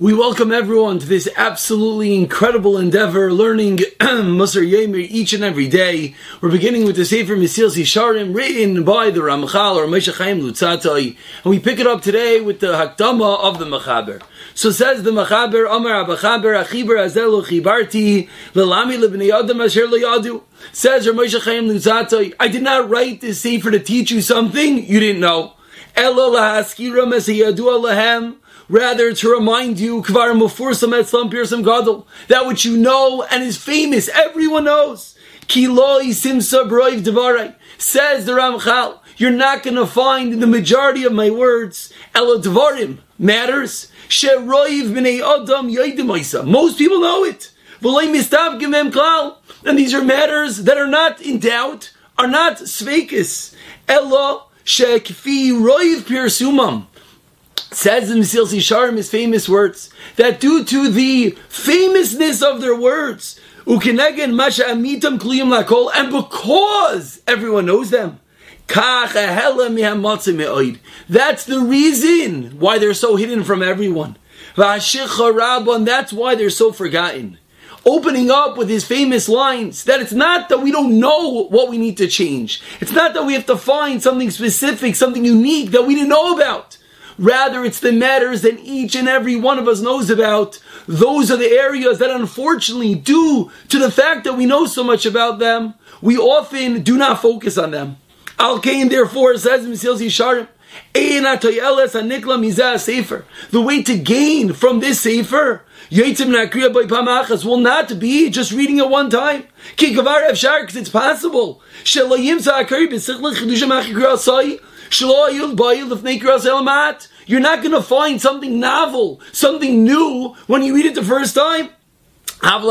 We welcome everyone to this absolutely incredible endeavor, learning Musar Yemer each and every day. We're beginning with the Sefer Mesilas Yesharim, written by the Ramchal or Moshe Chaim Luzzatto, and we pick it up today with the Hakdama of the Mechaber. So says the Mechaber, Amar Abachaber, Achiber Azelu Chibarti, Lelami Lebnei Adam Asher Yadu. Says Moshe Chaim Luzzatto, I did not write this Sefer to teach you something you didn't know. Elo lahaskira mesiyadu alahem rather to remind you that which you know and is famous everyone knows. Says the Ramchal you're not going to find in the majority of my words. Elo devarim matters. Most people know it. And these are matters that are not in doubt are not sveikis elo shekfi roiv pirsumam Says in Mesilas Yesharim his famous words that due to the famousness of their words, masha amitam lakol, and because everyone knows them, that's the reason why they're so hidden from everyone. That's why they're so forgotten. Opening up with his famous lines that it's not that we don't know what we need to change. It's not that we have to find something specific, something unique that we didn't know about. Rather, it's the matters that each and every one of us knows about. Those are the areas that unfortunately, due to the fact that we know so much about them, we often do not focus on them. Al Kain, therefore, says in Yisharim, the way to gain from this sefer will not be just reading it one time. Because it's possible. You're not going to find something novel, something new when you read it the first time. How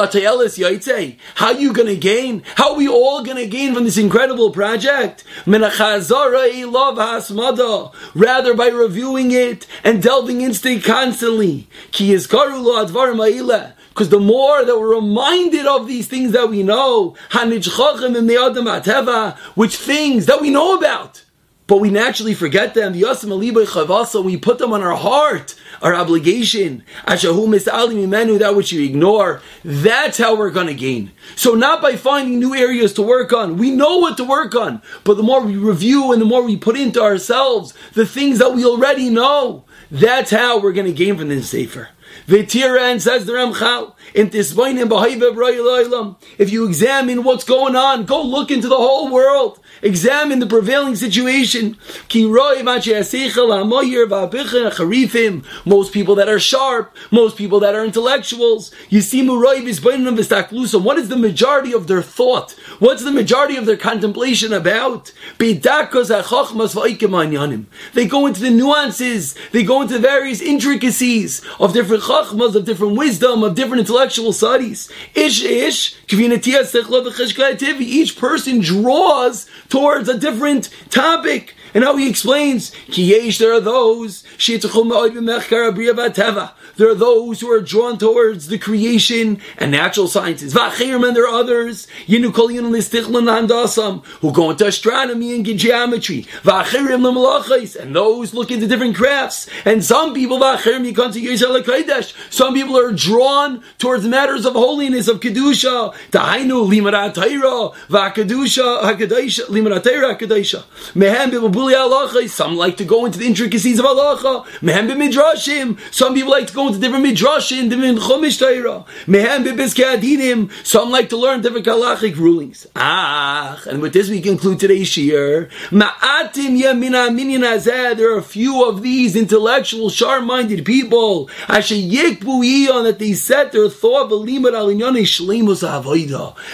are you going to gain? How are we all going to gain from this incredible project? Rather by reviewing it and delving into it constantly. Because the more that we're reminded of these things that we know, which things that we know about, but we naturally forget them. We put them on our heart, our obligation. That which you ignore. That's how we're going to gain. So not by finding new areas to work on. We know what to work on. But the more we review and the more we put into ourselves the things that we already know, that's how we're going to gain from this sefer. V'tira says the Ramchal, if you examine what's going on, go look into the whole world. Examine the prevailing situation. Most people that are sharp, most people that are intellectuals, you see what is the majority of their thought? What's the majority of their contemplation about? They go into the nuances, they go into the various intricacies of different chachmas, of different wisdom, of different intellectual studies. Each person draws towards a different topic. And how he explains, there are those, there are those who are drawn towards the creation and natural sciences. And there are others, who go into astronomy and geometry. And those look into different crafts. And some people, some people are drawn towards matters of holiness, of kedusha. Some like to go into the intricacies of halacha. Some people like to go into different midrashim, different chumash Torah. Some like to learn different halachic rulings. Ah, and with this we conclude today's shiur. Ma'atim yamina minyan There are a few of these intellectual, sharp-minded people. Asher yikbu on that they set their thought v'limad al shleimus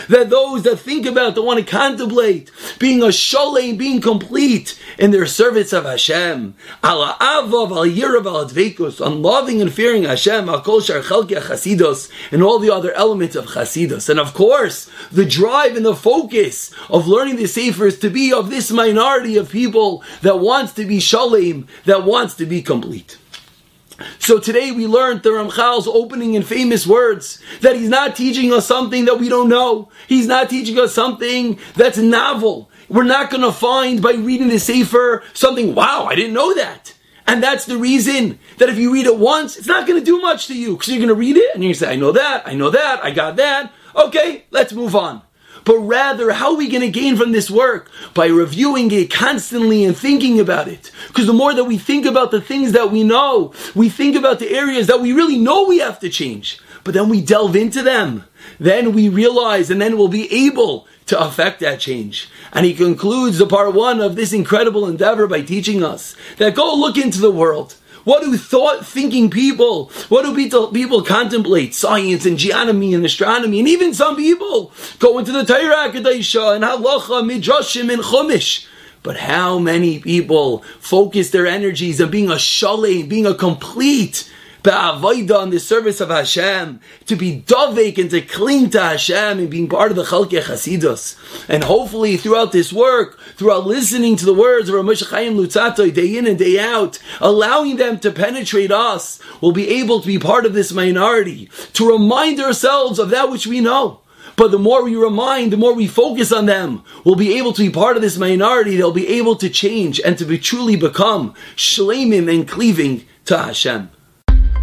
That those that think about, that want to contemplate being a shalem, being complete in their service of Hashem. Ala avav al yirav al advekus on loving and fearing Hashem, Akol Shar Chasidos, and all the other elements of Chasidos. And of course, the drive and the focus of learning the Sefer is to be of this minority of people that wants to be Shalem, that wants to be complete. So today we learned the Ramchal's opening and famous words that he's not teaching us something that we don't know. He's not teaching us something that's novel. We're not going to find by reading the Sefer something, wow, I didn't know that. And that's the reason that if you read it once, it's not going to do much to you because you're going to read it and you're going to say, I know that, I know that, I got that. Okay, let's move on. But rather, how are we going to gain from this work? By reviewing it constantly and thinking about it. Because the more that we think about the things that we know, we think about the areas that we really know we have to change. But then we delve into them. Then we realize and then we'll be able to affect that change. And he concludes the part one of this incredible endeavor by teaching us that go look into the world. What do thought thinking people, what do people, contemplate? Science and geonomy and astronomy, and even some people go into the Torah Kadesha and Halacha, Midrashim, and Chumash. But how many people focus their energies on being a shalei, being a complete ba'avoida on the service of Hashem, to be dovek and to cling to Hashem and being part of the Chalkei Chasidus. And hopefully throughout this work, throughout listening to the words of Ramesh Chaim Luzzatto day in and day out, allowing them to penetrate us, we'll be able to be part of this minority, to remind ourselves of that which we know. But the more we remind, the more we focus on them, we'll be able to be part of this minority. They'll be able to change and to be truly become shlemim and cleaving to Hashem.